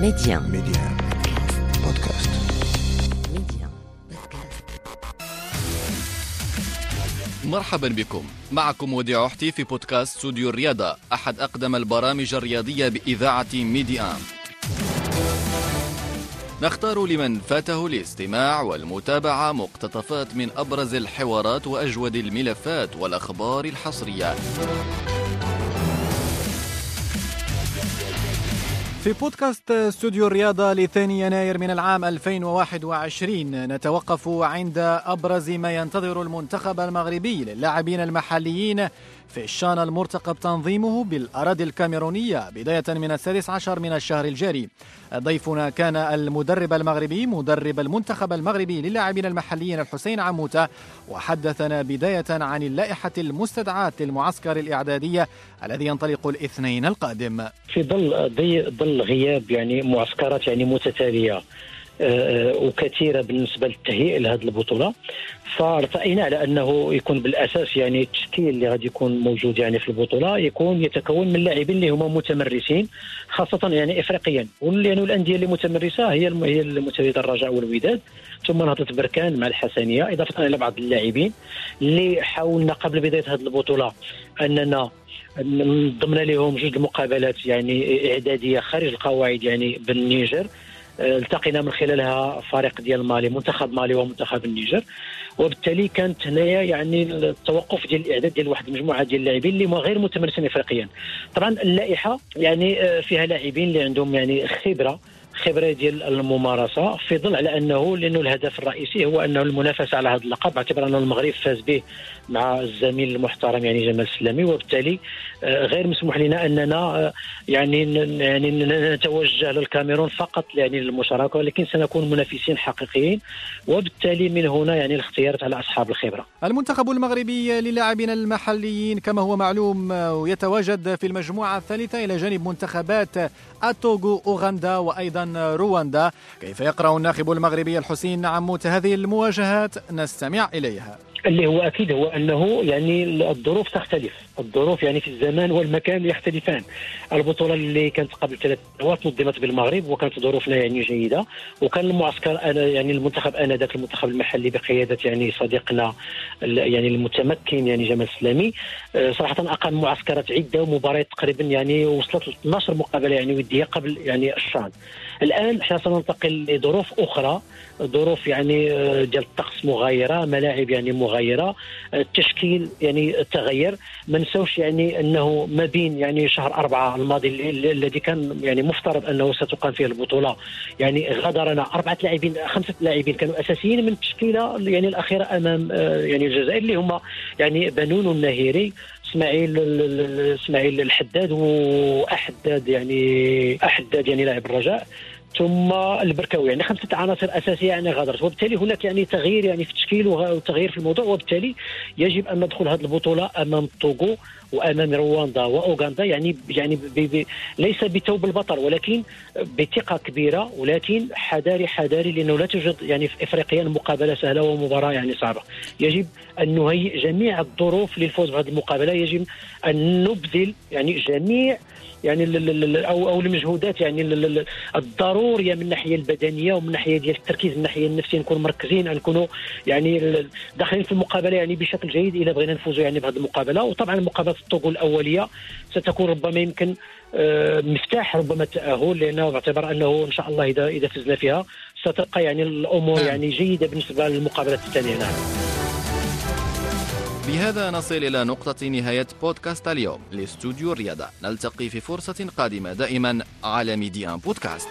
Média. Média. Podcast. Média. Podcast. مرحبا بكم معكم وديع حتي في بودكاست استوديو الرياضة أحد أقدم البرامج الرياضية بإذاعة ميدي آم نختار لمن فاته الاستماع والمتابعة مقتطفات من أبرز الحوارات وأجود الملفات والأخبار الحصرية في بودكاست استوديو الرياضة لثاني يناير من العام 2021 نتوقف عند أبرز ما ينتظر المنتخب المغربي للاعبين المحليين في الشان المرتقب تنظيمه بالأراضي الكاميرونية بداية من السادس عشر من الشهر الجاري. ضيفنا كان المدرب المغربي مدرب المنتخب المغربي للاعبين المحليين الحسين عموتة وحدثنا بداية عن اللائحة المستدعاة للمعسكر الإعدادية الذي ينطلق الاثنين القادم. في ظل ظل غياب يعني معسكرات يعني متتالية آه، وكثيرة بالنسبة للتهيئ لهذه البطولة. فارتأينا على أنه يكون بالأساس يعني التشكيل اللي غادي يكون موجود يعني في البطولة يكون يتكون من لاعبين اللي هما متمرسين خاصة يعني افريقيا لأنه الأندية اللي متمرسة هي هي المتولده الرجاء والوداد. ثم نهضة بركان مع الحسنية إضافة إلى بعض اللاعبين اللي حاولنا قبل بداية هذه البطولة أننا ضمن لهم جوج المقابلات يعني إعدادية خارج القواعد يعني بالنيجر. آه، التقينا من خلالها فريق ديال مالي منتخب مالي ومنتخب النيجر. وبالتالي كانت هنايا يعني التوقف ديال الإعداد ديال واحد المجموعة ديال اللاعبين اللي غير متمرسين افريقيا. طبعا اللائحة يعني آه، فيها لاعبين اللي عندهم يعني خبرة خبره ديال الممارسة في ظل على أنه لأنه الهدف الرئيسي هو أنه المنافسة على هذا اللقب. باعتبار انه المغرب فاز به مع الزميل المحترم يعني جمال السلامي وبالتالي آه، غير مسموح لنا أننا آه، يعني يعني نتوجه للكاميرون فقط يعني للمشاركة ولكن سنكون منافسين حقيقيين. وبالتالي من هنا يعني الاختيارات على أصحاب الخبرة. المنتخب المغربي للاعبين المحليين كما هو معلوم يتواجد في المجموعة الثالثة إلى جانب منتخبات التوغو أوغندا رواندا. كيف يقرأ الناخب المغربي الحسين عموت هذه المواجهات؟ نستمع إليها. اللي هو أكيد هو أنه يعني الظروف تختلف، الظروف يعني في الزمان والمكان يختلفان. البطولة اللي كانت قبل ثلاث سنوات نظمت بالمغرب وكانت ظروفنا يعني جيدة وكان المعسكر أنا يعني المنتخب آنذاك المنتخب المحلي بقيادة يعني صديقنا يعني المتمكن يعني جمال السلامي آه، صراحة أقام معسكرات عدة ومباريات تقريبا يعني وصلت ل 12 مقابلة يعني ودية قبل يعني الشان. الآن إحنا سننتقل لظروف أخرى ظروف يعني آه، ديال الطقس مغايرة ملاعب يعني مغايرة آه، التشكيل يعني تغير ما نساوش يعني أنه ما بين يعني شهر أربعة الماضي ال- ال- الذي كان يعني مفترض أنه ستقام فيه البطولة. يعني غادرنا أربعة لاعبين خمسة لاعبين كانوا أساسيين من التشكيلة يعني الأخيرة أمام آه، يعني الجزائر اللي هم يعني بنون النهيري إسماعيل إسماعيل الحداد وأحداد يعني أحداد يعني لاعب الرجاء. ثم البركاوي يعني خمسة عناصر أساسية يعني غادرت. وبالتالي هناك يعني تغيير يعني في التشكيل وتغيير في الموضوع. وبالتالي يجب أن ندخل هذه البطولة أمام الطوغو وأمام رواندا وأوغندا. يعني يعني ب ب ليس بثوب البطل ولكن بثقة كبيرة ولكن حذاري حذاري لأنه لا توجد يعني في إفريقيا مقابلة سهلة ومباراة يعني صعبة. يجب أن نهيئ جميع الظروف للفوز بهذه المقابلة. يجب أن نبذل يعني جميع يعني أو أو المجهودات يعني ال- الضروريه من الناحيه البدنية ومن الناحيه ديال التركيز من الناحيه النفسية نكون مركزين نكونوا يعني داخلين في المقابلة يعني بشكل جيد إذا بغينا نفوزوا يعني بهذه المقابلة. وطبعا مقابلة الطوغو الأولية ستكون ربما يمكن آه، مفتاح ربما التاهل لأنه باعتبار أنه إن شاء الله اذا إذا فزنا فيها ستبقى يعني الأمور نعم. يعني جيدة بالنسبة للمقابلات الثانية. نعم. بهذا نصل إلى نقطة نهاية بودكاست اليوم. لإستوديو الرياضة نلتقي في فرصة قادمة دائما على ميديان بودكاست.